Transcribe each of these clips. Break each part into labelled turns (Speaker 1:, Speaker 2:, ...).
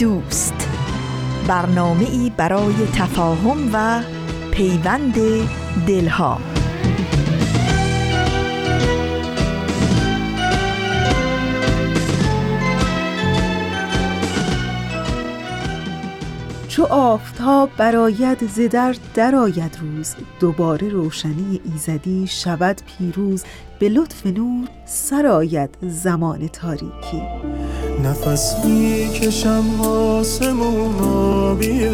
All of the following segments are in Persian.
Speaker 1: دوست. برنامه ای برای تفاهم و پیوند دلها. چو آفتاب براید ز در درآید روز دوباره روشنی ایزدی شود پیروز به لطف نور سرآید زمان تاریکی.
Speaker 2: نفس می‌کشم آسمون آبیه.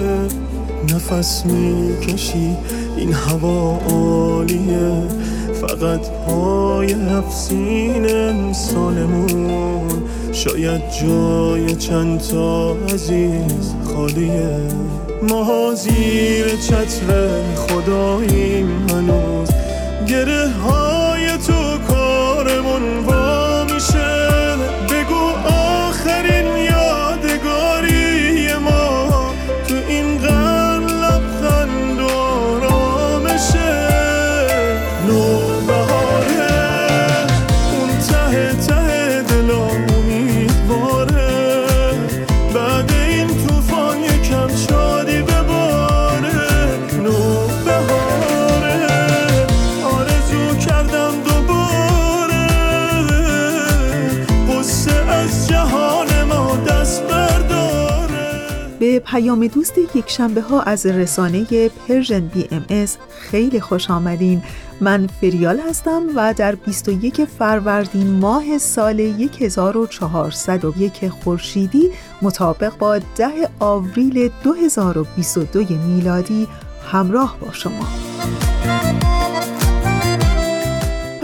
Speaker 2: نفس می‌کشی این هوا عالیه. فقط پای افسین امسالمون شاید جای چند تا عزیز خالیه. ما زیر چتر خداییم هنوز. گره های
Speaker 1: پیام دوست یک شنبه ها از رسانه Persian BMS خیلی خوش آمدین. من فریال هستم و در 21 فروردین ماه سال 1401 خورشیدی مطابق با 10 آوریل 2022 میلادی همراه با شما.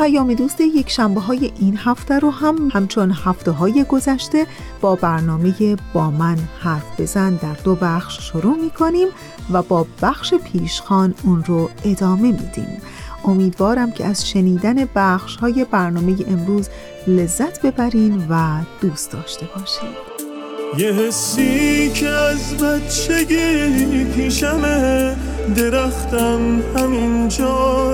Speaker 1: پیام دوست یک شنبه های این هفته رو هم همچون هفته های گذشته با برنامه با من حرف بزن در دو بخش شروع می کنیم و با بخش پیشخان اون رو ادامه میدیم. امیدوارم که از شنیدن بخش های برنامه امروز لذت ببرین و دوست داشته باشین.
Speaker 2: یه حسی که از بچگی پیشمه درختم همین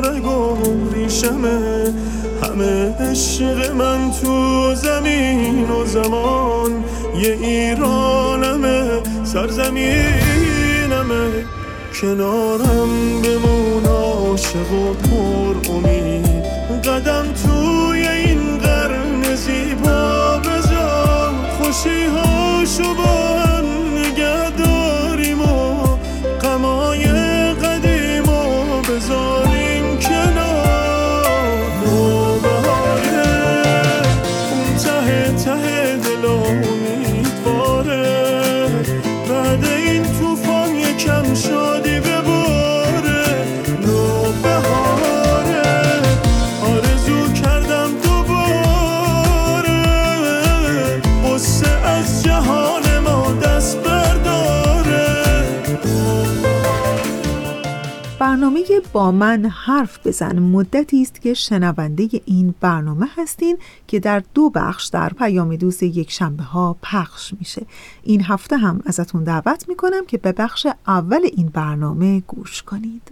Speaker 2: رگ و ریشمه. همه عشق من تو زمین و زمان. یه ایرانمه سرزمینمه. کنارم بمون عاشق و پر امید. قدم توی این قرن زیبا بذار خوشی هاشو با
Speaker 1: من حرف بزن. مدتی است که شنونده این برنامه هستین که در دو بخش در پیام دوست یک شنبه ها پخش میشه. این هفته هم ازتون دعوت می‌کنم که به بخش اول این برنامه گوش کنید.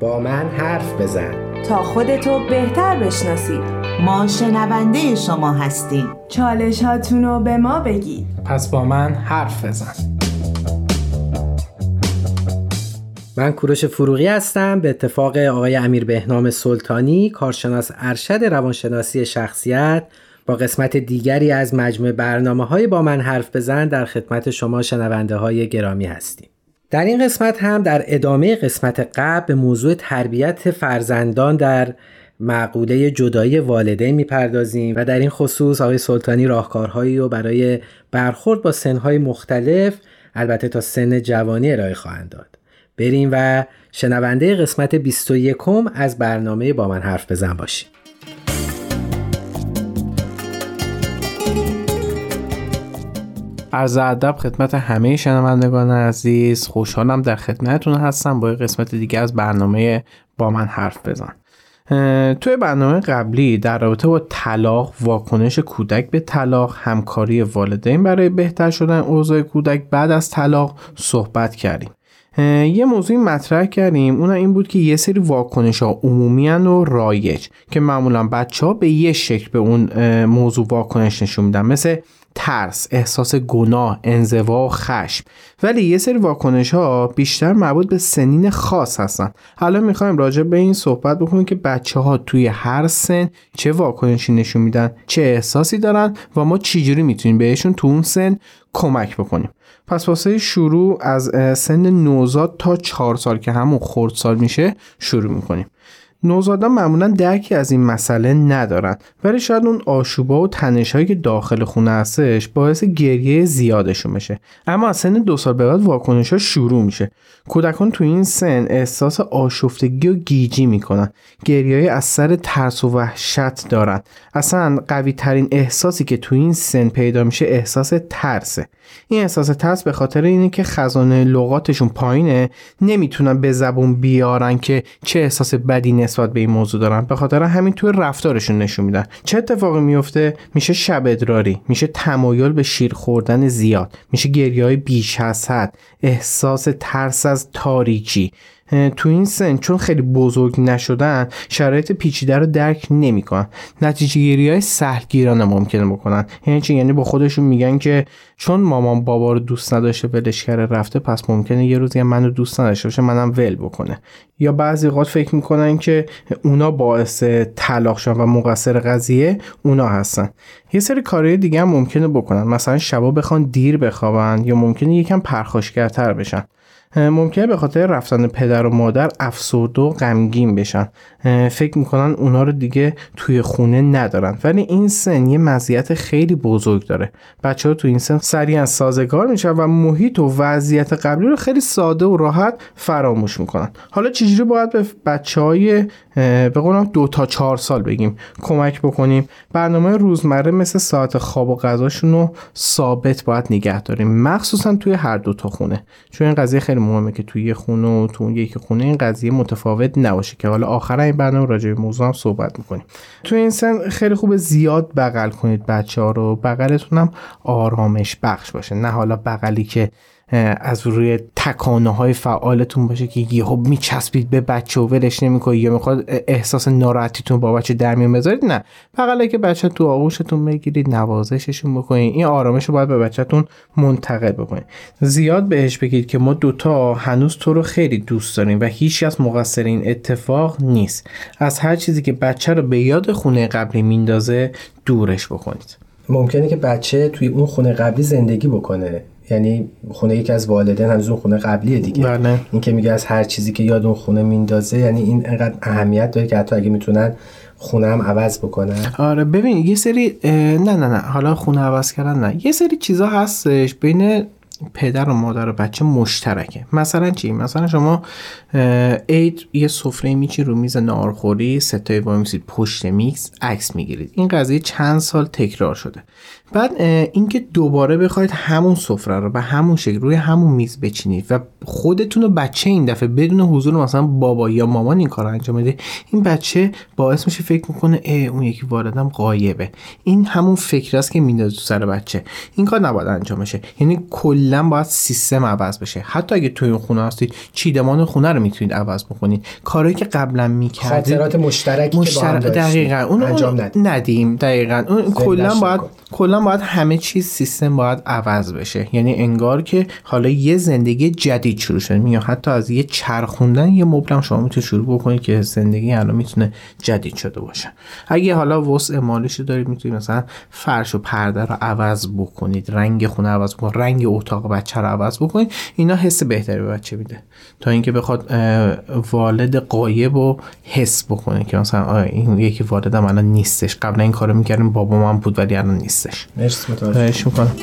Speaker 3: با من حرف بزن.
Speaker 4: تا خودتو بهتر بشناسید ما شنونده شما هستیم.
Speaker 5: چالش رو به ما بگید.
Speaker 6: پس با من حرف بزن.
Speaker 3: من کوروش فروغی هستم. به اتفاق آقای امیر بهنام سلطانی کارشناس ارشد روانشناسی شخصیت با قسمت دیگری از مجموع برنامه های با من حرف بزن در خدمت شما شنونده های گرامی هستیم. در این قسمت هم در ادامه قسمت قبل به موضوع تربیت فرزندان در معقوله جدایی والدین می‌پردازیم و در این خصوص آقای سلطانی راهکارهایی رو برای برخورد با سنهای مختلف البته تا سن جوانی ارائه خواهند داد. بریم و شنونده قسمت 21 از برنامه با من حرف بزن باشیم.
Speaker 7: عرض ادب خدمت همه شنوندگان عزیز خوشحالم در خدمتتون هستم با قسمت دیگه از برنامه با من حرف بزن. توی برنامه قبلی در رابطه با طلاق واکنش کودک به طلاق همکاری والدین برای بهتر شدن اوضاع کودک بعد از طلاق صحبت کردیم. یه موضوعی مطرح کردیم. اون این بود که یه سری واکنش ها عمومی و رایج که معمولا بچه ها به یه شکل به اون موضوع واکنش نشون میدن. مثل ترس، احساس گناه، انزوا و خشم. ولی یه سری واکنش ها بیشتر مربوط به سنین خاص هستن. حالا می‌خوایم راجع به این صحبت بکنیم که بچه ها توی هر سن چه واکنشی نشون میدن چه احساسی دارن و ما چجوری می‌تونیم بهشون تو اون سن کمک بکنیم. پس واسه شروع از سن نوزاد تا چهار سال که همون خردسال میشه شروع می‌کنیم. نوزادان معمولا درکی از این مسئله ندارن. ولی شاید اون آشوبا و تنشهایی که داخل خونه هستش باعث گریه زیادشون بشه. اما از سن دو سال به بعد واکنش ها شروع میشه. کودکان تو این سن احساس آشفتگی و گیجی می‌کنن. گریه از سر ترس و وحشت دارن. اصلا قوی ترین احساسی که تو این سن پیدا میشه احساس ترسه. این احساس ترس به خاطر اینه که خزانه لغاتشون پایینه. نمی‌تونن به زبون بیارن که چه احساس بدی نسبت به این موضوع دارن به خاطر همین توی رفتارشون نشون میدن. چه اتفاقی میفته؟ میشه شب ادراری میشه تمایل به شیر خوردن زیاد میشه گریه های بیش از حد احساس ترس از تاریکی. تو این سن چون خیلی بزرگ نشدن شرایط پیچیده رو درک نمی‌کنن. نتیجه گیری های سهلگیرانه ممکنه بکنن. یعنی چی؟ یعنی با خودشون میگن که چون مامان بابا رو دوست نداشته ولش کرده رفته پس ممکنه یه روزی منو دوست نداشته باشه منم ول بکنه. یا بعضی اوقات فکر می‌کنن که اونا باعث طلاق شدن و مقصر قضیه اونا هستن. یه سری کارهای دیگه هم ممکنه بکنن. مثلا شبا بخوان دیر بخوابن یا ممکنه یکم پرخاشگرتر بشن. ممکنه به خاطر رفتن پدر و مادر افسرده و غمگین بشن. فکر می‌کنن اونا رو دیگه توی خونه ندارن. ولی این سن یه مزیت خیلی بزرگ داره. بچه ها تو این سن سریعا سازگار میشن و محیط و وضعیت قبلی رو خیلی ساده و راحت فراموش می‌کنن. حالا چجوری باید به بچه های به قولم دو تا چهار سال بگیم کمک بکنیم؟ برنامه روزمره مثل ساعت خواب و غذاشون رو ثابت باید نگه داریم. مخصوصا توی هر دو تا خونه. چون این قضیه خیلی مهمه که توی یه خونه و تو اون یکی خونه این قضیه متفاوت نباشه که حالا آخر این برنامه راجع به موضوع هم صحبت می‌کنیم. توی این سن خیلی خوبه زیاد بغل کنید بچه ها رو. بغلتون هم آرامش بخش باشه. نه حالا بغلی که از روی تکانه های فعالتون باشه که یهو میچسبید به بچه و ولش نمی‌کنید. یا می‌خواد احساس ناراحتیتون با بچه در میون بذارید نه. فقط که بچه تو آغوشتون بگیرید نوازششون بکنید. این آرامش رو باید به بچهتون منتقل بکنید. زیاد بهش بگید که ما دوتا هنوز تو رو خیلی دوست داریم و هیچ از مقصر این اتفاق نیست. از هر چیزی که بچه رو به یاد خونه قبلی میندازه دورش بکنید.
Speaker 3: ممکنه که بچه توی اون خونه قبلی زندگی بکنه. یعنی خونه یکی از والدین هنوز اون خونه قبلیه دیگه.
Speaker 7: بله.
Speaker 3: این که میگه از هر چیزی که یاد اون خونه میندازه یعنی این انقدر اهمیت داره که حتی اگه می‌تونن خونه هم عوض بکنن.
Speaker 7: آره ببین یه سری نه نه نه حالا خونه عوض کردن نه. یه سری چیزا هستش بین پدر و مادر و بچه مشترکه. مثلا چی؟ مثلا شما عید یه سفره میچی رو میز نارخوری ستای وای پشت میکس عکس می‌گیرید. این قضیه چند سال تکرار شده. بعد اینکه دوباره بخواید همون سفره رو به همون شکل روی همون میز بچینید و خودتون و بچه این دفعه بدون حضور مثلا بابا یا مامان این کار رو انجام بده این بچه باعث میشه فکر می‌کنه ای اون یکی والدم قایبه این همون فکر است که میندازه تو سر بچه. این کار نباید انجام بشه. یعنی کلا باید سیستم عوض بشه. حتی اگه توی اون خونه هستید چیدمان خونه رو می‌تونید عوض بکنید. کارهایی که قبلا می‌کردید
Speaker 3: خاطرات
Speaker 7: مشترک
Speaker 3: که با
Speaker 7: دقیقاً. اون
Speaker 3: انجام ندیم.
Speaker 7: دقیقاً. اون کلا باید کلا باید همه چیز سیستم باید عوض بشه. یعنی انگار که حالا یه زندگی جدید شروع شده. میاد حتی از یه چرخوندن یه مبلم شما می‌تونید شروع بکنید که زندگی الان می‌تونه جدید شده باشه. اگه حالا وسع مالش دارید می‌تونید مثلا فرش و پرده رو عوض بکنید. رنگ خونه عوض بکنید. رنگ اتاق بچه رو عوض بکنید. اینا حس بهتری به بچه میده. تا اینکه بخواد والد قایب و حس بکنه که مثلا این یکی والدم الان نیستش. قبلا این کارو می‌کردیم بابا من بود ولی الان نیستش
Speaker 3: مرسی متوجه
Speaker 7: می‌کنم.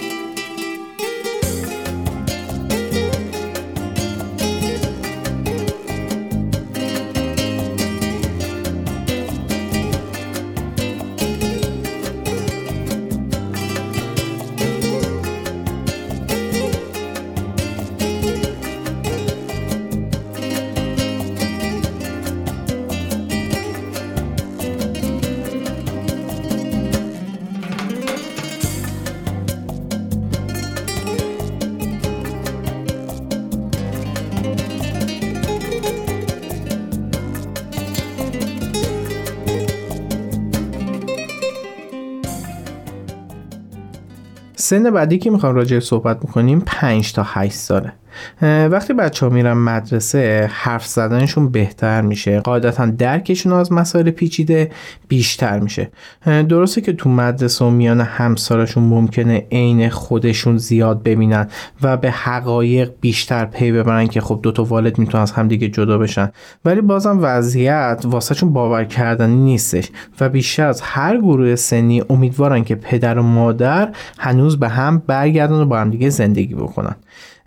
Speaker 7: سن بعدی که می‌خوام راجع صحبت می‌کنیم 5 تا 8 ساله. وقتی بچه ها میرن مدرسه حرف زدنشون بهتر میشه. قاعدتا درکشون از مسائل پیچیده بیشتر میشه. درسته که تو مدرسه و میان همسارشون ممکنه عین خودشون زیاد ببینن و به حقایق بیشتر پی ببرن که خب دوتا والد می‌تونن از همدیگه جدا بشن. ولی بازم وضعیت واسه چون باور کردنی نیستش و بیشتر از هر گروه سنی امیدوارن که پدر و مادر هنوز به هم برگردن و با هم دیگه زندگی بکنن.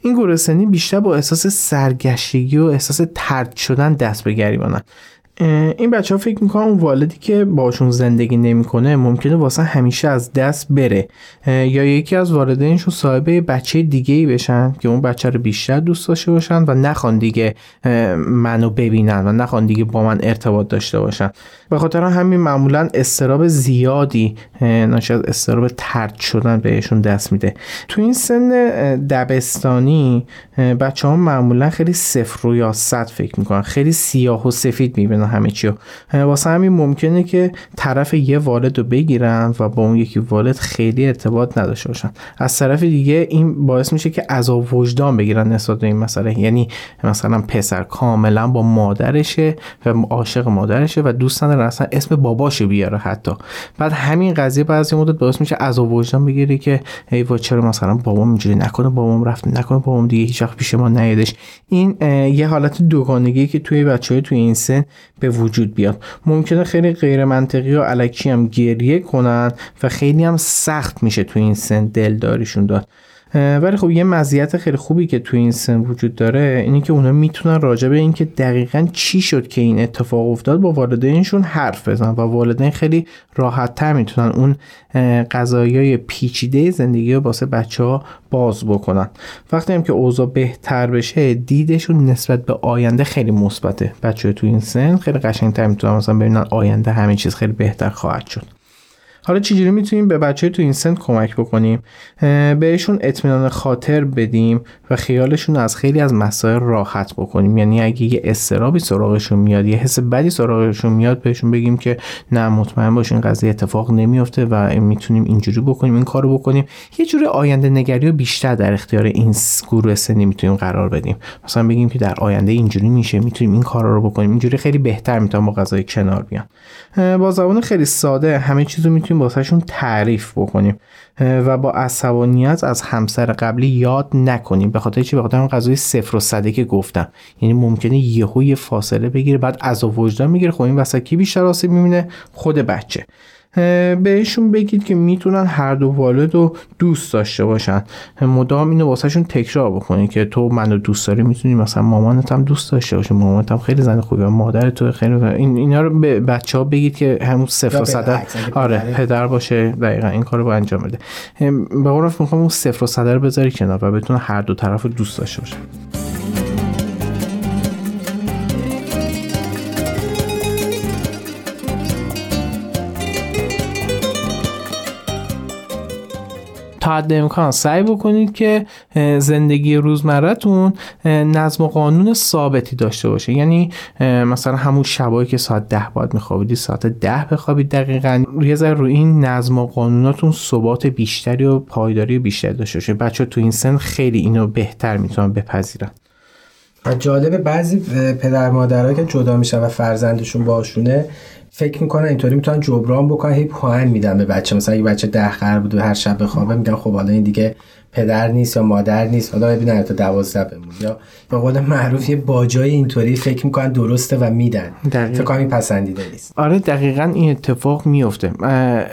Speaker 7: این گروه بیشتر با احساس سرگشتگی و احساس ترد شدن دست به گریبانن. این بچه ها فکر می‌کنن اون والدی که باشون زندگی نمی‌کنه ممکنه واسه همیشه از دست بره. یا یکی از والدینشون صاحب بچه دیگه ای بشن که اون بچه رو بیشتر دوست داشته باشن و نخوان دیگه منو ببینن و نخوان دیگه با من ارتباط داشته باشن. به خاطر همین معمولا استراب زیادی ناشی از استراب ترد شدن بهشون دست میده. تو این سن دبستانی بچه ها معمولا خیلی صفر رو یا صد فکر می‌کنن. خیلی سیاه و سفید می‌بینن. همه چی واسه همین ممکنه که طرف یه والد رو بگیرن و با اون یکی والد خیلی ارتباط نداشته باشن. از طرف دیگه این باعث میشه که عذاب وجدان بگیرن نسبت به این مسئله. یعنی مثلا پسر کاملا با مادرشه و عاشق مادرشه و دوست نداره اصلا اسم باباشو بیاره حتی. بعد همین قضیه بعضی مدت باعث میشه عذاب وجدان بگیره که ای وا چرا مثلا بابام اینجوری نکنه بابام رفت نکنه بابام دیگه هیچ وقت پیش ما نیادش. این یه حالت دوگانگی که توی بچهای توی این سن به وجود بیاد. ممکنه خیلی غیر منطقی و علکی هم گریه کنن و خیلی هم سخت میشه تو این سن دلداریشون داد. ولی خب یه مزیت خیلی خوبی که تو این سن وجود داره اینه که اونا می‌تونن راجع به اینکه دقیقا چی شد که این اتفاق افتاد با والدینشون حرف بزنن و والدین خیلی راحت تر می‌تونن اون قضایی پیچیده زندگی رو واسه بچه ها باز بکنن. وقتی هم که اوضاع بهتر بشه دیدشون نسبت به آینده خیلی مثبته. بچه تو این سن خیلی قشنگتر می‌تونن مثلا ببینن آینده همه چیز خیلی بهتر خواهد شد. حالا چجوری می‌تونیم به بچه تو این سن کمک بکنیم؟ بهشون اطمینان خاطر بدیم و خیالشون از خیلی از مسائل راحت بکنیم. یعنی اگه یه استرابی سراغشون میاد یه حس بدی سراغشون میاد بهشون بگیم که نه مطمئن باش این قضیه اتفاق نمیفته و می‌تونیم اینجوری بکنیم این کارو بکنیم. یه جوری آینده نگری رو بیشتر در اختیار این گروه سنی می‌تونیم قرار بدیم. مثلا بگیم که در آینده اینجوری میشه می‌تونیم این کارا رو بکنیم. اینجوری خیلی بهتر می‌تونم با قضای کنار بیان. با زبان خیلی ساده همه چیز رو می‌تونیم واسهشون تعریف بکنیم. و با عصبانیت از همسر قبلی یاد نکنیم. به خاطر چی؟ به خاطر قضیه صفر و صده که گفتم. یعنی ممکنه یهو یه فاصله بگیره بعد از وجدان می‌گیره. خب این وسط کی بیشتر آسیب می‌بینه؟ خود بچه. بهشون بگید که می‌تونن هر دو والد رو دوست داشته باشن. مدام اینو واسهشون تکرار بکنید که تو منو دوست داری می‌تونی مثلا مامانت هم دوست داشته باشه مامانت هم خیلی زن خوبه مادر تو خیلی این اینا رو به بچه ها بگید که همون صفر صدر آره پدر باشه دقیقا این کارو با انجام بده. به قول می‌خوام اون صفر و صدر رو بذاری کنار و بتونه هر دو طرف رو دوست داشته باشه حد امکان سعی بکنید که زندگی روزمرهتون نظم و قانون ثابتی داشته باشه. یعنی مثلا همون شبایی که ساعت ده باید میخوابیدی ساعت ده بخوابید دقیقا. یه ذره رو این نظم و قانوناتون ثبات بیشتری و پایداری بیشتری داشته باشه. بچه تو این سن خیلی اینو بهتر می‌تونن بپذیرن.
Speaker 3: جالب بعضی پدر مادرها که جدا میشن و فرزندشون باشونه فکر می‌کنن اینطوری می‌تونن جبران بکنن هی پوان میدن به بچه. مثلا اگه بچه ده قرار بود هر شب بخوابه میگن خب حالا این دیگه پدر نیست یا مادر نیست حالا ببینن تا دوازده بمون یا به قول معروف یه باجای اینطوری فکر می‌کنن درسته و میدن. فکر کنم این پسندیده نیست.
Speaker 7: آره دقیقا این اتفاق میفته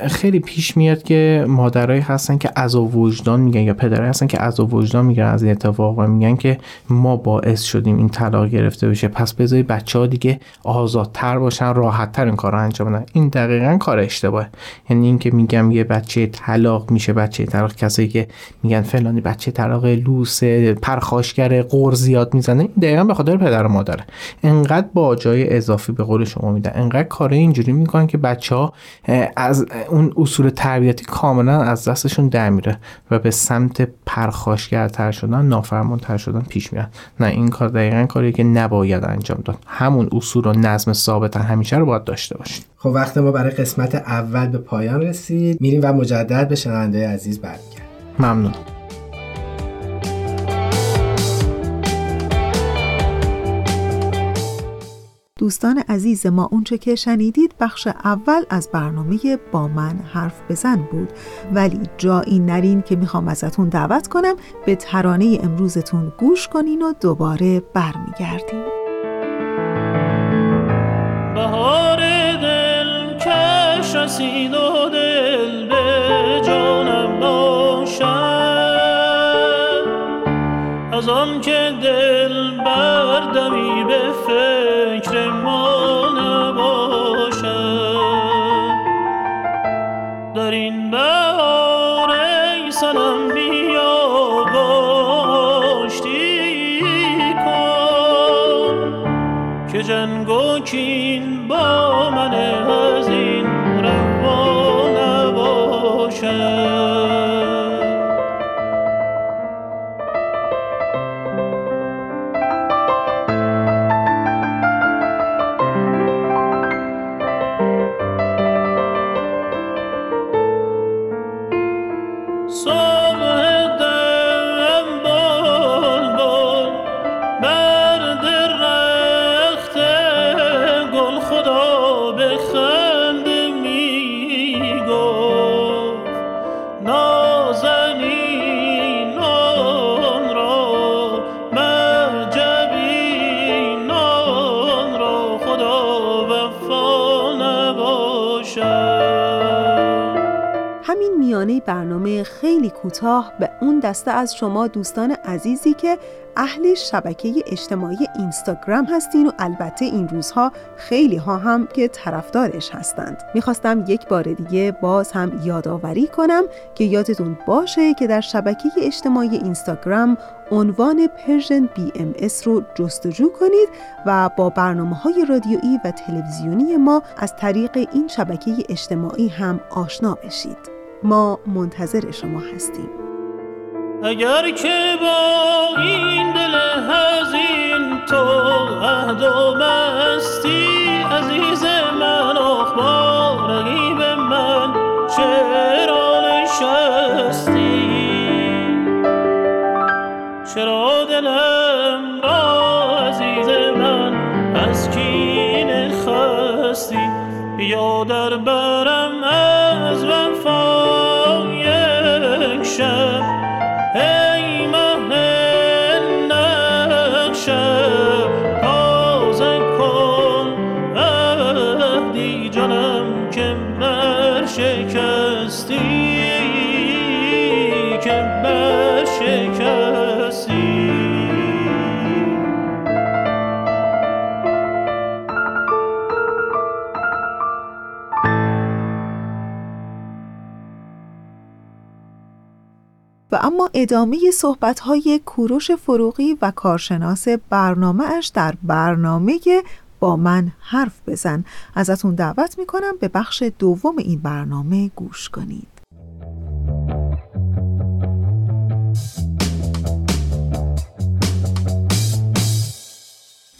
Speaker 7: خیلی پیش میاد که مادرایی هستن که از وجدان میگن یا پدرایی هستن که از وجدان میگن از این اتفاق و میگن که ما باعث شدیم این طلاق گرفته بشه. پس بذاری بچه ها دیگه آزادتر باشن راحتتر این کار رو انجام بدن. این دقیقا کار اشتباهه. یعنی اینکه میگم یه بچه طلاق میشه بچه طلاق کسایی که میگن فلانی بچه طلاق لوس پرخاشگر قر زیاد می‌زنه دقیقا به خاطر پدر و مادره. انقدر با جای اضافی به قول شما میدن انقدر کار اینجوری می‌کنن که بچه ها از اون اصول تربیتی کاملا از دستشون در میره و به سمت پرخاشگرتر شدن نافرمانتر شدن پیش میرن نه این کار دقیقا کاری که نباید انجام داد. همون اصول و نظم ثابت همیشه رو باید داشته باشیم.
Speaker 3: خب وقت ما برای قسمت اول به پایان رسید. میریم و مجدد به شنونده عزیز برمیگردیم.
Speaker 7: ممنون.
Speaker 1: دوستان عزیز ما اونچه که شنیدید بخش اول از برنامه با من حرف بزن بود. ولی جایی نرین که می‌خوام ازتون دعوت کنم به ترانه امروزتون گوش کنین و دوباره برمیگردیم.
Speaker 8: بهار دل کش رسید و دل به جانم باشد. از آن که دل بردمی به
Speaker 1: میانه برنامه خیلی کوتاه به اون دسته از شما دوستان عزیزی که اهل شبکه اجتماعی اینستاگرام هستین و البته این روزها خیلی ها هم که طرفدارش هستند. می‌خواستم یک بار دیگه باز هم یادآوری کنم که یادتون باشه که در شبکه اجتماعی اینستاگرام عنوان Persian BMS رو جستجو کنید و با برنامه های رادیویی و تلویزیونی ما از طریق این شبکه اجتماعی هم آشنا بشید. ما منتظر شما هستیم.
Speaker 8: اگر که با این دل هزین تو عهد و مستی عزیز من اخبار رقیب من چرا نشستی؟ چرا دلم را عزیز من از کین خستی بیا در برم
Speaker 1: اما ادامه صحبت‌های کوروش فروغی و کارشناس برنامه اش در برنامه با من حرف بزن. ازتون دعوت می‌کنم به بخش دوم این برنامه گوش کنید.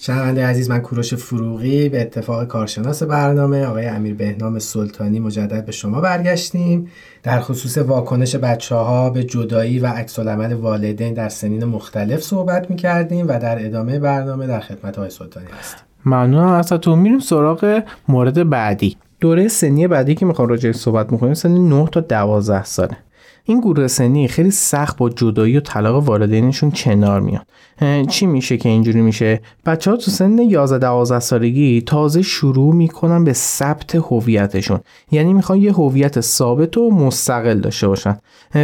Speaker 3: شنونده عزیز من کوروش فروغی به اتفاق کارشناس برنامه آقای امیر بهنام سلطانی مجدد به شما برگشتیم. در خصوص واکنش بچه ها به جدایی و عکس والدین در سنین مختلف صحبت می کردیم و در ادامه برنامه در خدمت آقای سلطانی هستیم.
Speaker 7: ممنونم. ازتون میریم سراغ مورد بعدی. دوره سنی بعدی که می‌خوام راجعش صحبت می‌کنیم سن 9 تا 12 ساله. این گروه سنی خیلی سخت با جدایی و طلاق والدینشون کنار میاد چی میشه که اینجوری میشه؟ بچه ها تو سن 11 12 سالگی تازه شروع می‌کنن به ثبت هویتشون. یعنی می‌خوان یه هویت ثابت و مستقل داشته باشن.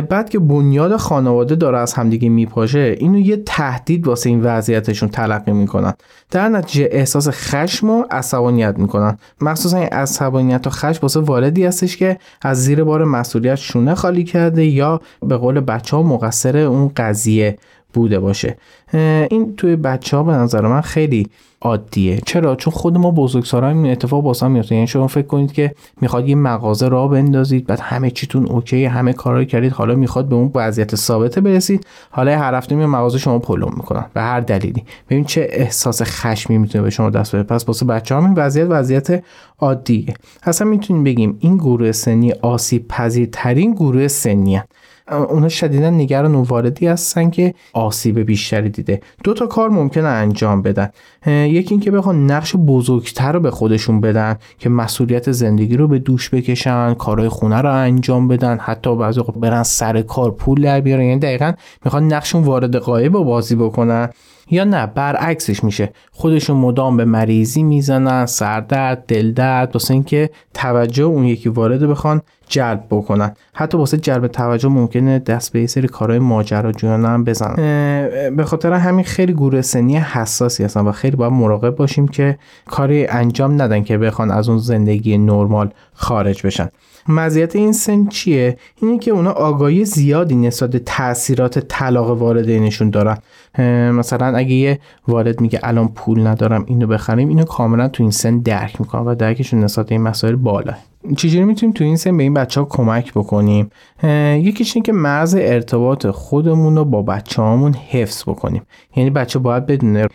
Speaker 7: بعد که بنیاد خانواده داره از همدیگه میپاشه اینو یه تهدید واسه این وضعیتشون تلقی می‌کنن. در نتیجه احساس خشم و عصبانیت می‌کنن. مخصوصا این عصبانیت و خشم واسه والدی هستش که از زیر بار مسئولیت شونه خالی کرده یا به قول بچه ها مقصر اون قضیه. بوده باشه. این توی بچه ها به نظر من خیلی عادیه. چرا؟ چون خود ما بزرگسالان این اتفاق واسه میفته. یعنی شما فکر کنید که می‌خواد یه مغازه راه بندازید بعد همه چیتون اوکی همه کارا کردید حالا می‌خواد به اون وضعیت ثابته برسید. حالا هر هفته می مغازه شما پلم می‌کنن به هر دلیلی. ببین چه احساس خشمی می‌تونه به شما دست بده پس واسه بچه این وضعیت وضعیت عادیه. اصلا می‌تونیم بگیم این گروه سنی آسیب پذیرترین گروه سنی اونا شدیدا نگران اون واردی هستن که آسیب بیشتری دیده. دو تا کار ممکنه انجام بدن. یکی اینکه بخوان نقش بزرگتر رو به خودشون بدن که مسئولیت زندگی رو به دوش بکشن کارهای خونه رو انجام بدن حتی بعضی برن سر کار پول در بیارن. یعنی دقیقا می‌خوان نقشون وارد قایب رو بازی بکنن. یا نه برعکسش میشه. خودشون مدام به مریضی می‌زنن سردرد دلدرد واسه اینکه توجه اون یکی وارد بخوان جلب بکنن. حتی واسه جلب توجه ممکنه دست به یه سری کارهای ماجراجویانه هم بزنن. به خاطر همین خیلی گروه سنی حساسی هستن و خیلی باید مراقب باشیم که کاری انجام ندن که بخوان از اون زندگی نرمال خارج بشن. مزیت این سن چیه؟ اینه که اونا آگاهی زیادی نسبت تاثیرات طلاق والدینشون دارن. مثلا اگه یه والد میگه الان پول ندارم اینو بخریم اینو کاملا تو این سن درک می‌کنن و درکشون نسبت این مسائل بالاه چجوری می‌تونیم تو این سن به این بچه ها کمک بکنیم؟ یکیش این که مرز ارتباط خودمون رو با بچه هامون حفظ بکنیم. یعنی بچه باید بدونه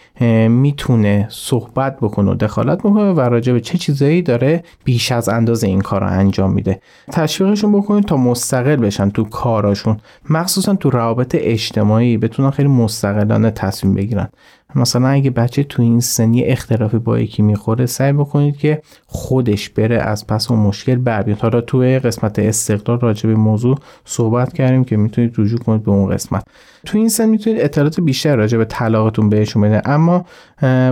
Speaker 7: می‌تونه صحبت بکنه و دخالت بکنه و راجع به چه چیزایی داره بیش از اندازه این کار رو انجام میده. تشویقشون بکنیم تا مستقل بشن تو کاراشون مخصوصا تو روابط اجتماعی بتونن خیلی مستقلانه تصمیم بگیرن. مثلا اگه بچه تو این سنی اختلافی با یکی می‌خوره سعی بکنید که خودش بره از پس اون مشکل بر بیاد. حالا توی قسمت استقلال راجع به موضوع صحبت کردیم که می‌تونید رجوع کنید به اون قسمت. تو این سن می‌تونید اطلاعات بیشتر راجع به طلاقتون بهشون بده اما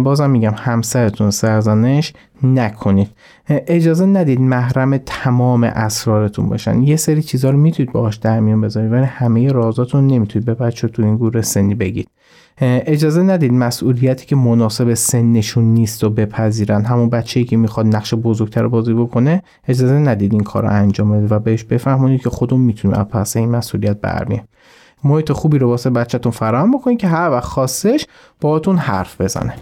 Speaker 7: بازم میگم همسرتون سرزنش نکنید. اجازه ندید محرم تمام اسرارتون باشن. یه سری چیزها رو می‌تونید باهاش در میون بذارید ولی همه رازاتون نمی‌تونید به بچه تو این گروه سنی بگید. اجازه ندید مسئولیتی که مناسب سنشون نیست و بپذیرن. همون بچه‌ای که می‌خواد نقش بزرگتر بازی بکنه اجازه ندید این کار رو انجام بده و بهش بفهمونید که خودمون می‌تونیم از پس این مسئولیت برمیم محیط خوبی رو واسه بچهتون فراهم بکنید که هر وقت خواستش باهاتون حرف بزنه.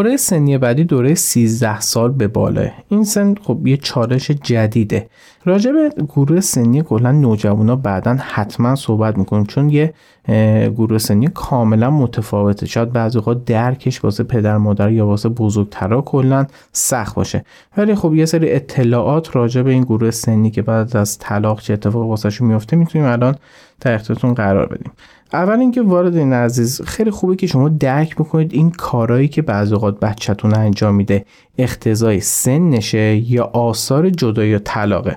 Speaker 7: دوره سنی بعدی دوره 13 سال به بالاه این سن خب یه چالش جدیده. راجع به گروه سنی کلا نوجوانا بعدا حتما صحبت می‌کنیم چون یه گروه سنی کاملا متفاوته. شاید بعضی اوقات درکش واسه پدر مادر یا واسه بزرگترا کلا سخت باشه. ولی خب یه سری اطلاعات راجع به این گروه سنی که بعد از طلاق چه اتفاق واسهشون میفته می‌تونیم الان در اختیارتون قرار بدیم. اول اینکه وارد این عزیز خیلی خوبه که شما درک بکنید این کارهایی که بعضی اوقات بچهتون انجام میده. اختزای سنشه یا آثار جدایی یا طلاقه.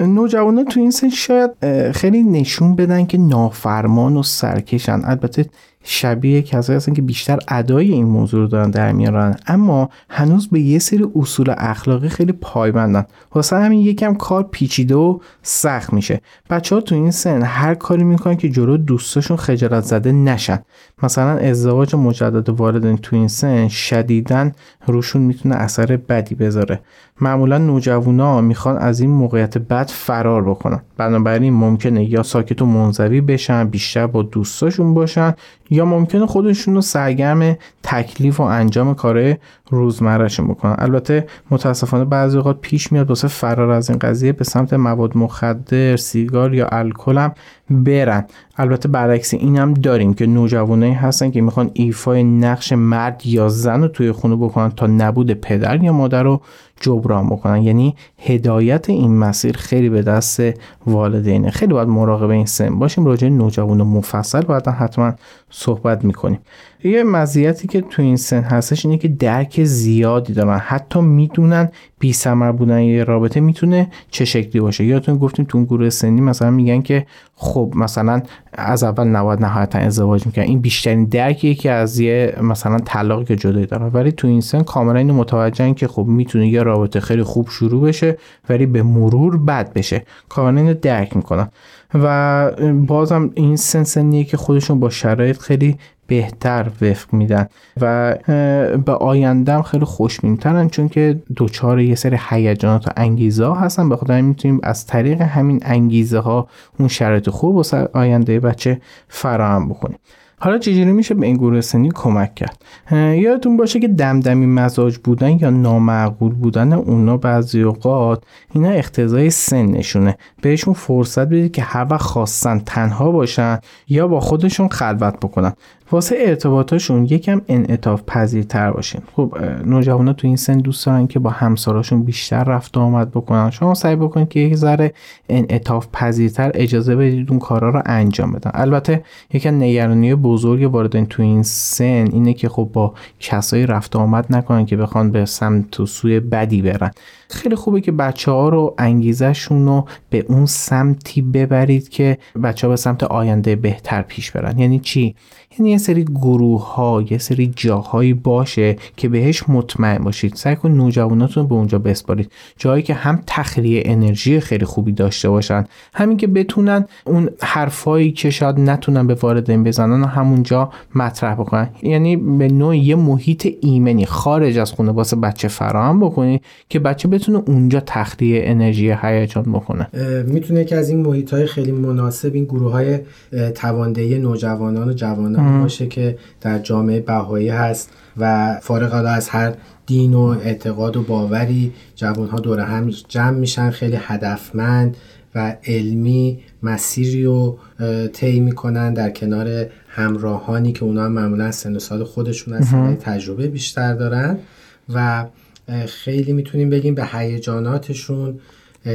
Speaker 7: نوجوانان تو این سن شاید خیلی نشون بدن که نافرمان و سرکشن. البته شبیه کسایی هستن که بیشتر ادای این موضوع رو دارن در میارن اما هنوز به یه سری اصول اخلاقی خیلی پایبندن. واسه همین یکم کار پیچیده و سخت میشه. بچه ها تو این سن هر کاری می‌کنن که جلو دوستاشون خجالت زده نشن. مثلا ازدواج مجدد والدین تو این سن شدیدن روشون می‌تونه اثر بدی بذاره. معمولا نوجوانا می‌خوان از این موقعیت بد فرار بکنن. بنابراین ممکنه یا ساکت و منزوی بشن بیشتر با دوستاشون باشن یا ممکنه خودشون رو سرگرم تکلیف و انجام کار روزمرهشون بکنن. البته متاسفانه بعضی اوقات پیش میاد واسه فرار از این قضیه به سمت مواد مخدر سیگار یا الکل هم برن. البته برعکس این هم داریم که نوجوانایی هستن که می‌خوان ایفای نقش مرد یا زن رو توی خونه بکنن تا نبود پدر یا مادر رو جبران بکنن. یعنی هدایت این مسیر خیلی به دست والدینه. خیلی باید مراقب این سن باشیم. راجع نوجوان مفصل بعدا حتما صحبت می‌کنیم. یه مزیتی که تو این سن هستش اینه که درک زیادی دارن. حتی می‌دونن بی سمر بودن یه رابطه می‌تونه چه شکلی باشه. یادتون گفتیم تو اون گروه سنی مثلا میگن که خب مثلا از اول نباید نهایتا ازدواج می‌کنن این بیشترین درکیه که از یه مثلا طلاقی که جدایی دارن. ولی تو این سن کاملا اینو متوجهن که خب می‌تونه یه رابطه خیلی خوب شروع بشه ولی به مرور بد بشه. کاملا اینو درک می‌کنن. و بازم این سن سنیه که خودشون با شرایط خیلی بهتر وفق میدن و به آیندهم خیلی خوشبینترن چون که دوچار یه سری هیجانات و انگیزه ها هستن. به خاطر می‌تونیم از طریق همین انگیزه ها اون شرایط خوب واسه آینده بچه فراهم بکنیم. حالا چجوری میشه به این گروه سنی کمک کرد؟ یادتون باشه که دمدمی مزاج بودن یا نامعقول بودن اونا بعضی اوقات اینا اختزای سن نشونه. بهشون فرصت بدید که هر وقت خواستن تنها باشن یا با خودشون خلوت بکنن. واسه ارتباطاشون یکم انعطاف پذیرتر باشین خب نوجوانا تو این سن دوست دارن که با همساراشون بیشتر رفت آمد بکنن. شما سعی بکنید که یک ذره انعطاف پذیرتر اجازه بدید اون کارا رو انجام بدن. البته یکم نگرانی بزرگ واردن تو این سن اینه که خب با کسایی رفت آمد نکنن که بخوان به سمت و سوی بدی برن. خیلی خوبه که بچه ها رو انگیزشون رو به اون سمتی ببرید که بچه ها به سمت آینده بهتر پیش برن. یعنی چی؟ یعنی یه سری گروه ها یه سری جاهایی باشه که بهش مطمئن باشید. سعی کنید نوجواناتون به اونجا بسپارید. جایی که هم تخلیه انرژی خیلی خوبی داشته باشن. همین که بتونن اون حرفایی که شاید نتونن به والدین بزنن و همونجا مطرح بکنن. یعنی به نوع یه محیط ایمنی خارج از خونه واسه بچه فراهم بکنید که بچه بتونه اونجا تخلیه انرژی هیجان بکنه.
Speaker 3: می‌تونه که از این محیط های خیلی مناسب این گروه های تواندهی نوجوانان و جوانان باشه که در جامعه بهایی هست و فارغ از هر دین و اعتقاد و باوری جوان ها دور هم جمع میشن خیلی هدفمند و علمی مسیری رو طی می‌کنن در کنار همراهانی که اونا هم معمولا سن و سال خودشون هستن تجربه بیشتر دارن و خیلی می‌تونیم بگیم به هیجاناتشون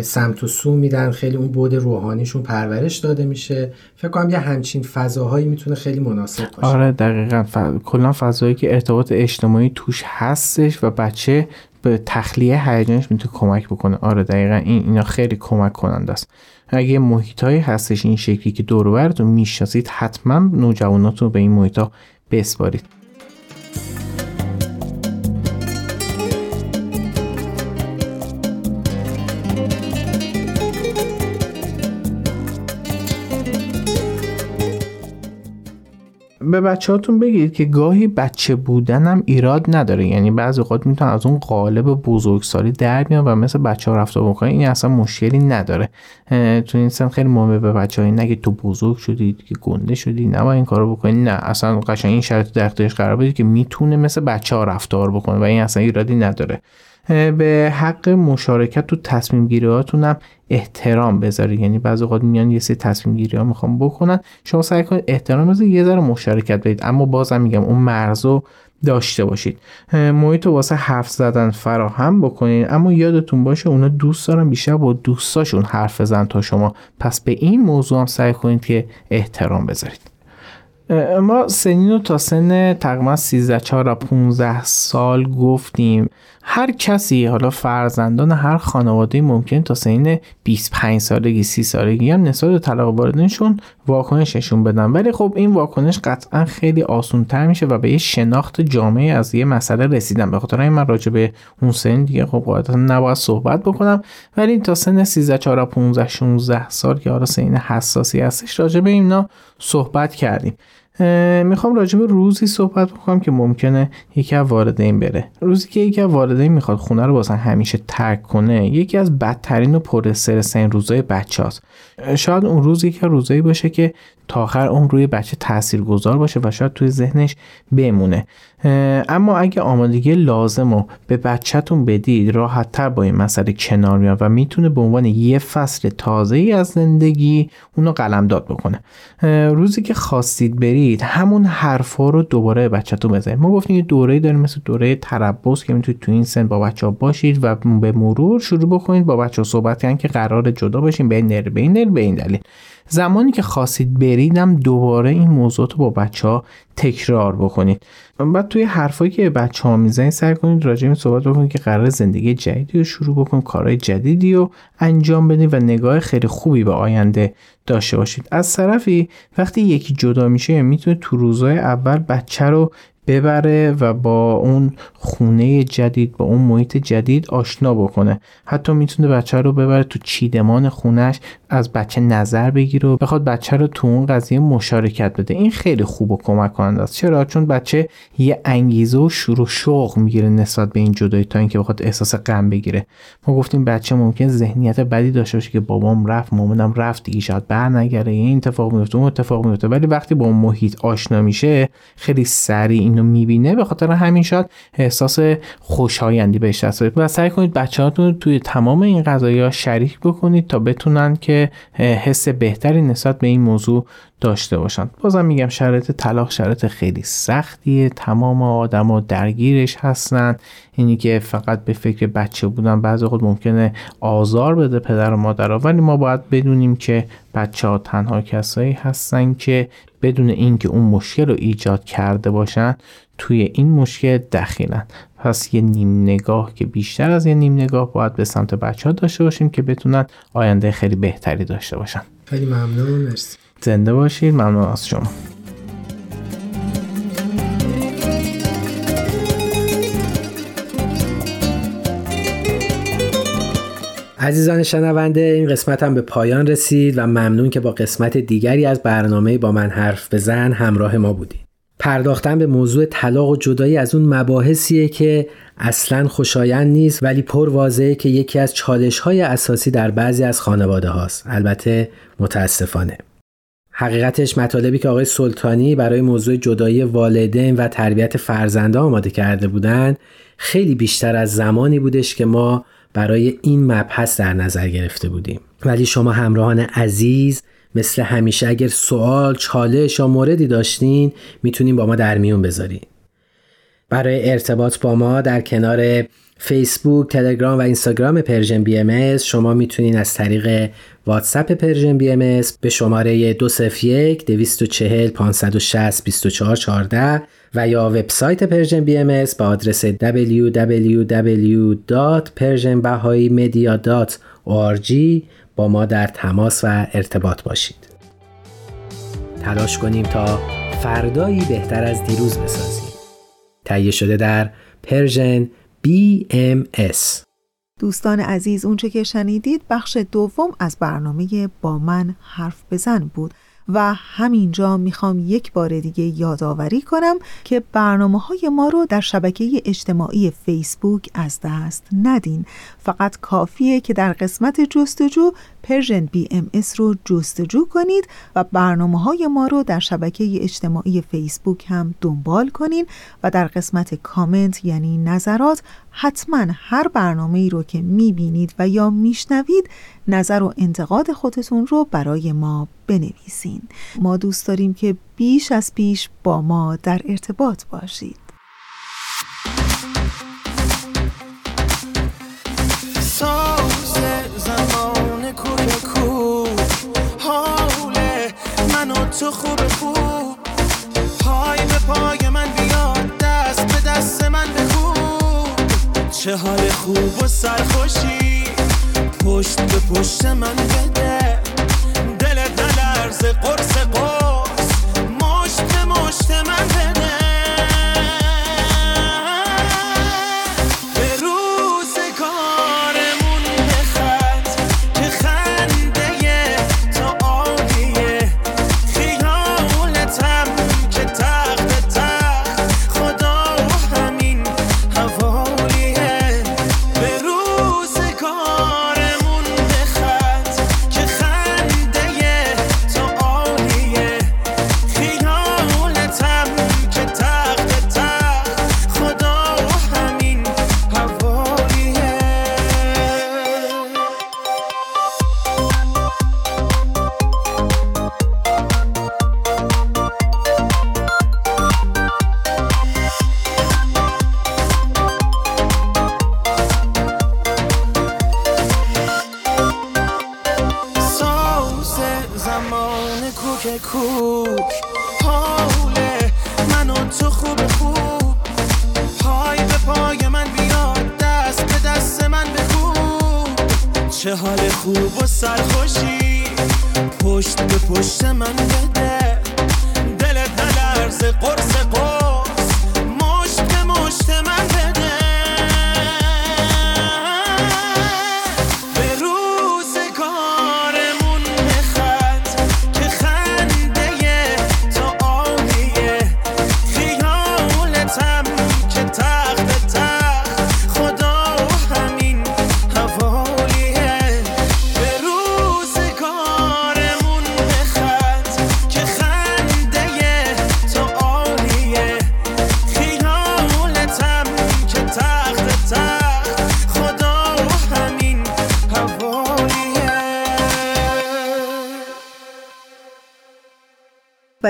Speaker 3: سمت و سو میدن خیلی اون بود روحانیشون پرورش داده میشه. فکر کنم یه همچین فضاهایی می‌تونه خیلی مناسب باشه.
Speaker 7: آره دقیقا. ف... کلا فضایی که ارتباط اجتماعی توش هستش و بچه به تخلیه هیجانش می‌تونه کمک بکنه. آره دقیقا. این اینا خیلی کمک کننده است. اگه محیط هستش این شکلی که دور براتون می‌شناسید حتما نوجواناتون به این محیط ها بسپارید. به بچهاتون بگید که گاهی بچه بودنم ایراد نداره. یعنی بعضی اوقات می‌تونن از اون قالب بزرگسالی در بیان و مثل بچه ها رفتار بکنن. این اصلا مشکلی نداره. تو این سن خیلی مهمه به بچه های نگه تو بزرگ شدی که گنده شدی نه این کارو بکنی. نه اصلا قشنگ این شرط در اختیارش قرار بدید که می‌تونه مثل بچه ها رفتار بکنه و این اصلا ایرادی نداره. به حق مشارکت تو تصمیم گیری هم احترام بذارید. یعنی بعضی اوقات میان یه سری تصمیم گیری ها می‌خوام بکنن. شما سعی کنید احترام بذارید یه ذره مشارکت بدید. اما بازم میگم اون مرزو داشته باشید. محیط رو واسه حرف زدن فراهم بکنید. اما یادتون باشه اونا دوست دارن بیشتر با دوستاشون حرف بزن تا شما. پس به این موضوع هم سعی کنید که احترام بذارید. ما سنین رو تا سن تقریبا 13 4 15 سال گفتیم. هر کسی حالا فرزندان هر خانواده ممکن تا سنین 25 سالگی 30 سالگی هم نسبت به طلاق واردنشون واکنششون بدن. ولی خب این واکنش قطعا خیلی آسون تر میشه و به یه شناخت جامعه از یه مسئله رسیدن. به خاطر این من راجع به اون سن دیگه خب قاعدتا نباید صحبت بکنم. ولی تا سن 13 4 15 16 سال که حالا سن حساسی هستش راجع به اینا صحبت کردیم. می‌خوام راجع به روزی صحبت بکنم که ممکنه یکی از والدین بره روزی که یکی از والدین می‌خواد خونه رو بازن همیشه ترک کنه یکی از بدترین و پر استرس این روزای بچه هست. شاید اون روز یکی روزایی باشه که تا آخر اون روی بچه تأثیر گذار باشه و شاید توی ذهنش بمونه. اما اگه آمادگی لازم رو به بچهتون بدید راحت تر با این مسئله کنار میاد و می‌تونه به عنوان یه فصل تازه ای از زندگی اونو قلمداد بکنه. روزی که خواستید برید همون حرفا رو دوباره بچهتون بزنید ما گفتیم یه دوره داریم مثل دوره تربص که می‌تونید تو این سن با بچه ها باشید و به مرور شروع بکنید با بچه ها صحبت کردن که قرار جدا باشین به این به این به این دلیل. زمانی که خواستید بریدم دوباره این موضوعات رو با بچه ها تکرار بکنید. بعد توی حرفایی که بچه ها می‌زنید سعی کنید راجع به صحبت بکنید که قرار زندگی جدیدی رو شروع بکنید کارهای جدیدی رو انجام بدید و نگاه خیلی خوبی به آینده داشته باشید. از طرفی وقتی یکی جدا میشه می‌تونه تو روزهای اول بچه رو ببره و با اون خونه جدید با اون محیط جدید آشنا بکنه. حتی می‌تونه بچه رو ببره تو چیدمان خونش از بچه نظر بگیره و بخواد بچه رو تو اون قضیه مشارکت بده. این خیلی خوب و کمک کننده است. چرا؟ چون بچه یه انگیزه و شروع شوق می‌گیره نسبت به این جدایی تا اینکه بخواد احساس غم بگیره. ما گفتیم بچه ممکن ذهنیت بدی داشته باشه که بابام رفت مامانم رفت دیگه شاید برنگره این اتفاق میفته اون اتفاق میفته ولی وقتی با اون محیط آشنا میشه خیلی سریع اینو می‌بینه به خاطر همین شاید احساس خوشایندی بهش دست و سعی کنید بچه‌هاتون توی تمام این قضايا شریک بکنید تا بتونن که حس بهتری نسبت به این موضوع داشته باشن بازم میگم شرایط طلاق شرایط خیلی سختیه. تمام آدما درگیرش هستن. اینی که فقط به فکر بچه بودن بعضی خود ممکنه آزار بده پدر و مادر ولی ما باید بدونیم که بچه ها تنها کسایی هستن که بدون اینکه اون مشکل رو ایجاد کرده باشن توی این مشکل دخیلن. پس یه نیم نگاه که بیشتر از یه نیم نگاه باید به سمت بچه ها داشته باشیم که بتونن آینده خیلی بهتری داشته باشن.
Speaker 3: خیلی ممنون. مرسی.
Speaker 7: زنده باشید ممنون از شما
Speaker 3: عزیزان شنونده این قسمت هم به پایان رسید و ممنون که با قسمت دیگری از برنامه با من حرف بزن همراه ما بودید. پرداختن به موضوع طلاق و جدایی از اون مباحثیه که اصلا خوشایند نیست ولی پر واضحه که یکی از چالش های اساسی در بعضی از خانواده هاست. البته متاسفانه. حقیقتش مطالبی که آقای سلطانی برای موضوع جدایی والدین و تربیت فرزنده آماده کرده بودند خیلی بیشتر از زمانی بودش که ما برای این مبحث در نظر گرفته بودیم. ولی شما همراهان عزیز مثل همیشه اگر سوال، چالش یا موردی داشتین می‌تونین با ما در میون بذارین. برای ارتباط با ما در کنار فیسبوک، تلگرام و اینستاگرام Persian BMS شما می‌تونین از طریق واتساپ Persian BMS به شماره 201 240 560 2414 و یا وبسایت Persian BMS با آدرس www.persianbahaimedia.org با ما در تماس و ارتباط باشید. تلاش کنیم تا فردایی بهتر از دیروز بسازیم. تهیه شده در پرژن BMS
Speaker 1: دوستان عزیز اونچه که شنیدید بخش دوم از برنامه با من حرف بزن بود. و همینجا می‌خوام یک بار دیگه یادآوری کنم که برنامه های ما رو در شبکه اجتماعی فیسبوک از دست ندین. فقط کافیه که در قسمت جستجو Persian BMS رو جستجو کنید و برنامه های ما رو در شبکه اجتماعی فیسبوک هم دنبال کنین و در قسمت کامنت یعنی نظرات حتما هر برنامه ای رو که می‌بینید و یا میشنوید نظر و انتقاد خودتون رو برای ما بنویسین. ما دوست داریم که بیش از پیش با ما در ارتباط باشید.
Speaker 9: تو خوب خوب. پای به پای چه حال خوب و سرخوشی؟ پشت به پشت من بده دلت نلرزه قرص قرص.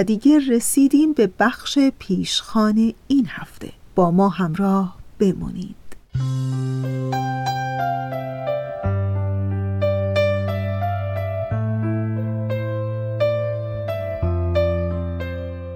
Speaker 1: دیگه رسیدیم به بخش پیشخان این هفته. با ما همراه بمونید.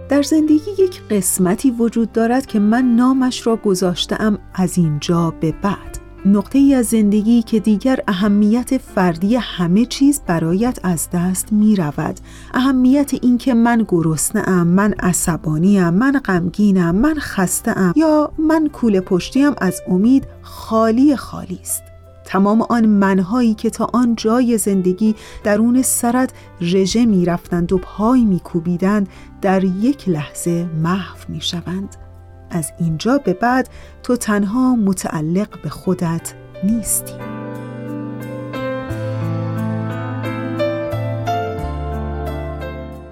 Speaker 1: در زندگی یک قسمتی وجود دارد که من نامش را گذاشتم از اینجا به بعد. نقطه ای از زندگی که دیگر اهمیت فردی همه چیز برایت از دست می رود اهمیت اینکه من گرسنه من عصبانیم من غمگینم من خسته یا من کوله پشتیم از امید خالی خالی است. تمام آن منهایی که تا آن جای زندگی درون سرت رژه می رفتند و پای می کوبیدند در یک لحظه محو می شوند از اینجا به بعد تو تنها متعلق به خودت نیستی.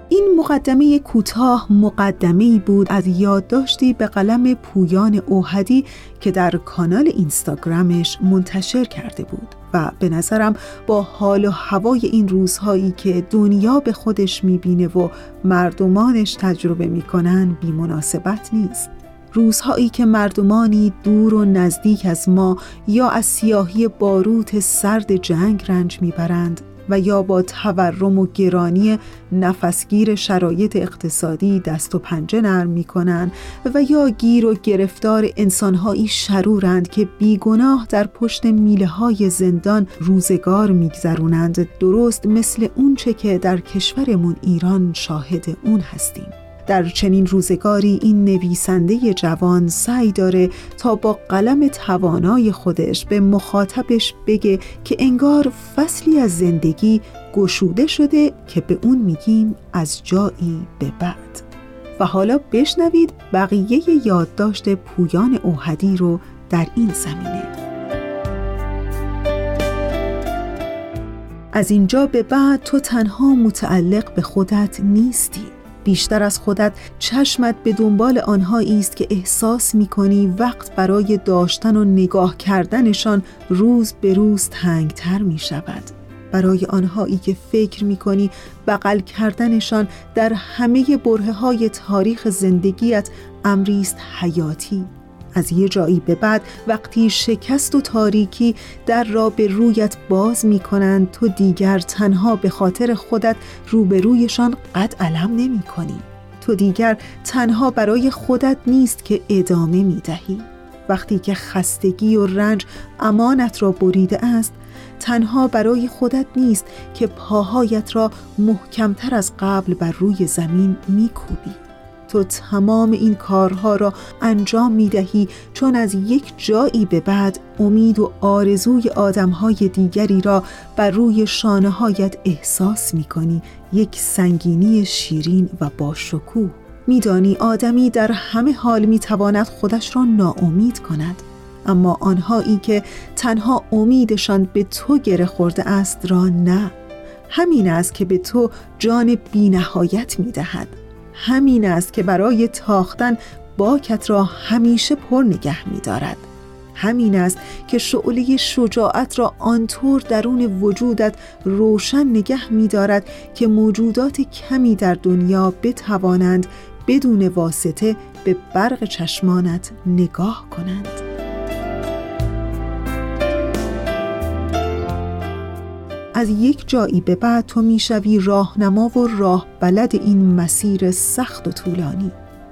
Speaker 1: این مقدمه کوتاه مقدمه بود از یادداشتی به قلم پویان اوهدی که در کانال اینستاگرامش منتشر کرده بود و به نظرم با حال و هوای این روزهایی که دنیا به خودش می‌بینه و مردمانش تجربه می‌کنن بی مناسبت نیست. روزهایی که مردمانی دور و نزدیک از ما یا از سیاهی باروت سرد جنگ رنج می‌برند و یا با تورم و گرانی نفسگیر شرایط اقتصادی دست و پنجه نرم می کنند و یا گیر و گرفتار انسانهایی شرورند که بیگناه در پشت میله های زندان روزگار میگذرونند درست مثل اونچه که در کشورمون ایران شاهد اون هستیم. در چنین روزگاری این نویسنده جوان سعی داره تا با قلم توانای خودش به مخاطبش بگه که انگار فصلی از زندگی گشوده شده که به اون میگیم از جایی به بعد. و حالا بشنوید بقیه یادداشت پویان اوهدی رو در این زمینه. از اینجا به بعد تو تنها متعلق به خودت نیستی. بیشتر از خودت چشمت به دنبال آنهایی است که احساس می کنی وقت برای داشتن و نگاه کردنشان روز به روز تنگتر می شود برای آنهایی که فکر می کنی بغل کردنشان در همه بره های تاریخ زندگیت امری است حیاتی. از یه جایی به بعد وقتی شکست و تاریکی در را به رویت باز می کنند تو دیگر تنها به خاطر خودت روبرویشان قد علم نمی کنی. تو دیگر تنها برای خودت نیست که ادامه می دهی. وقتی که خستگی و رنج امانت را بریده است تنها برای خودت نیست که پاهایت را محکمتر از قبل بر روی زمین میکوبی تو تمام این کارها را انجام می دهی چون از یک جایی به بعد امید و آرزوی آدمهای دیگری را بر روی شانه هایت احساس می کنی یک سنگینی شیرین و با شکوه میدانی آدمی در همه حال می تواند خودش را ناامید کند. اما آنهایی که تنها امیدشان به تو گره خورده است را نه. همین است که به تو جان بینهایت می دهد همین است که برای تاختن باکت را همیشه پر نگه می دارد. همین است که شعله شجاعت را آنطور درون وجودت روشن نگه می دارد که موجودات کمی در دنیا بتوانند بدون واسطه به برق چشمانت نگاه کنند. از یک جایی به بعد تو می‌شوی راهنما و راه بلد این مسیر سخت و طولانی.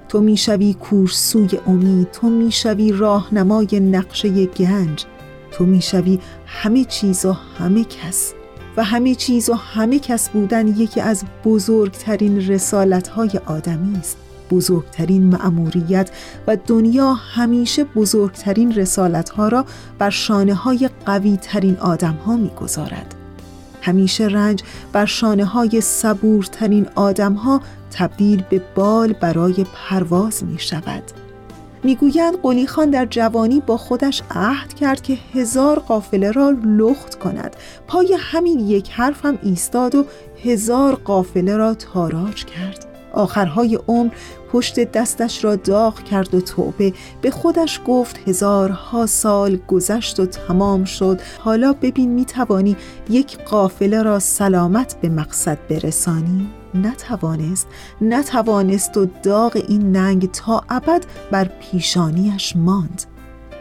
Speaker 1: تو می‌شوی کورسوی امید تو می‌شوی راهنمای نقشه گنج تو می‌شوی همه چیز و همه کس. و همه چیز و همه کس بودن یکی از بزرگترین رسالتهای آدمی است. بزرگترین مأموریت و دنیا همیشه بزرگترین رسالتها را بر شانه های قوی ترین آدم ها می گذارد. همیشه رنج بر شانه های صبورترین آدم ها تبدیل به بال برای پرواز می شود می‌گویند قلی خان در جوانی با خودش عهد کرد که هزار قافله را لخت کند. پای همین یک حرف هم ایستاد و هزار قافله را تاراج کرد. آخرهای عمر پشت دستش را داغ کرد و توبه. به خودش گفت هزارها سال گذشت و تمام شد. حالا ببین می توانی یک قافله را سلامت به مقصد برسانی. نتوانست. نتوانست و داغ این ننگ تا ابد بر پیشانیش ماند.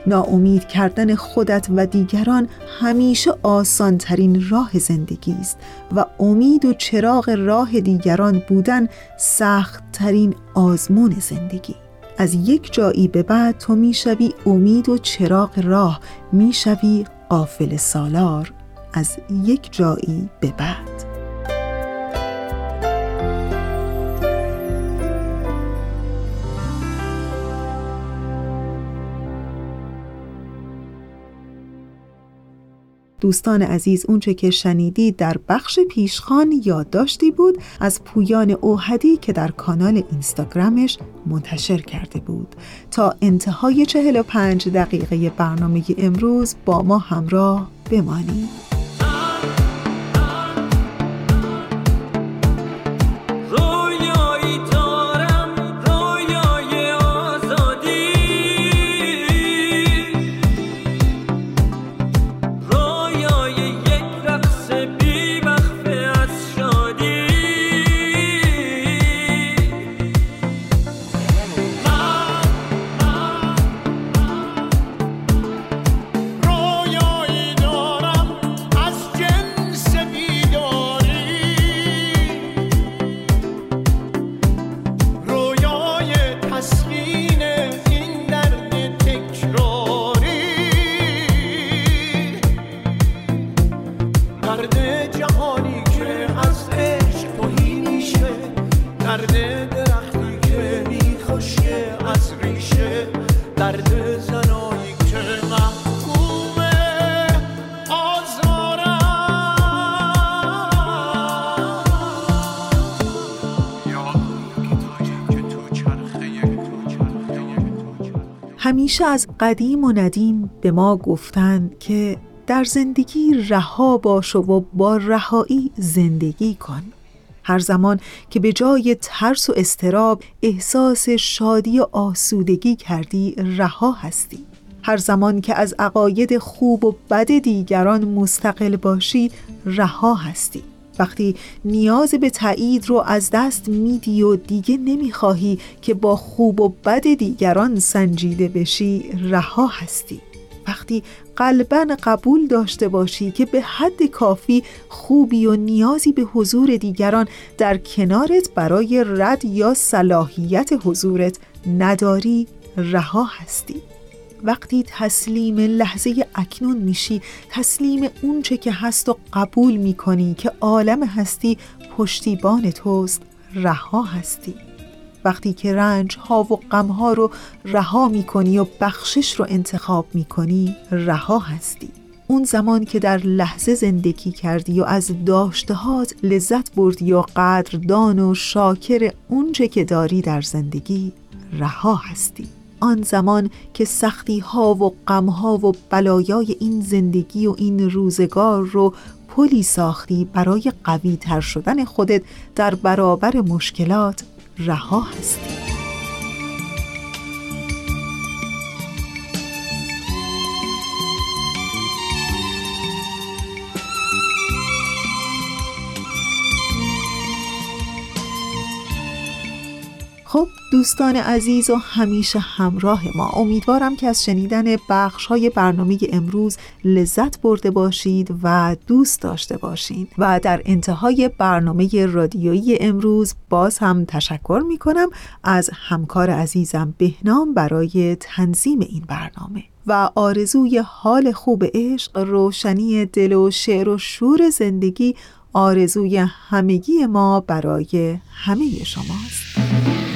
Speaker 1: ناامید کردن خودت و دیگران همیشه آسان ترین راه زندگی است و امید و چراغ راه دیگران بودن سخت ترین آزمون زندگی. از یک جایی به بعد تو می‌شوی امید و چراغ راه می‌شوی قافل سالار. از یک جایی به بعد. دوستان عزیز اونچه که شنیدید در بخش پیشخان یادداشتی بود از پویان اوهدی که در کانال اینستاگرامش منتشر کرده بود. تا انتهای 45 دقیقه برنامه امروز با ما همراه بمانید. همیشه از قدیم و ندیم به ما گفتند که در زندگی رها باش و با رهایی زندگی کن. هر زمان که به جای ترس و استراب احساس شادی و آسودگی کردی رها هستی. هر زمان که از عقاید خوب و بد دیگران مستقل باشی رها هستی. وقتی نیاز به تایید رو از دست میدی و دیگه نمی‌خواهی که با خوب و بد دیگران سنجیده بشی رها هستی. وقتی قلبا قبول داشته باشی که به حد کافی خوبی و نیازی به حضور دیگران در کنارت برای رد یا صلاحیت حضورت نداری رها هستی. وقتی تسلیم لحظه اکنون میشی تسلیم اونچه که هست و قبول می‌کنی که عالم هستی پشتیبان توست رها هستی. وقتی که رنج ها و غم ها رو رها می‌کنی و بخشش رو انتخاب می‌کنی رها هستی. اون زمان که در لحظه زندگی کردی و از داشتهات لذت بردی و قدردان و شاکر اونچه که داری در زندگی رها هستی. آن زمان که سختی ها و غم ها و بلایای این زندگی و این روزگار رو پلی ساختی برای قوی تر شدن خودت در برابر مشکلات رها هستی. دوستان عزیز و همیشه همراه ما. امیدوارم که از شنیدن بخش های برنامه امروز لذت برده باشید و دوست داشته باشید و در انتهای برنامه رادیویی امروز باز هم تشکر می کنم از همکار عزیزم بهنام برای تنظیم این برنامه. و آرزوی حال خوب عشق روشنی دل و شعر و شور زندگی آرزوی همگی ما برای همه شماست.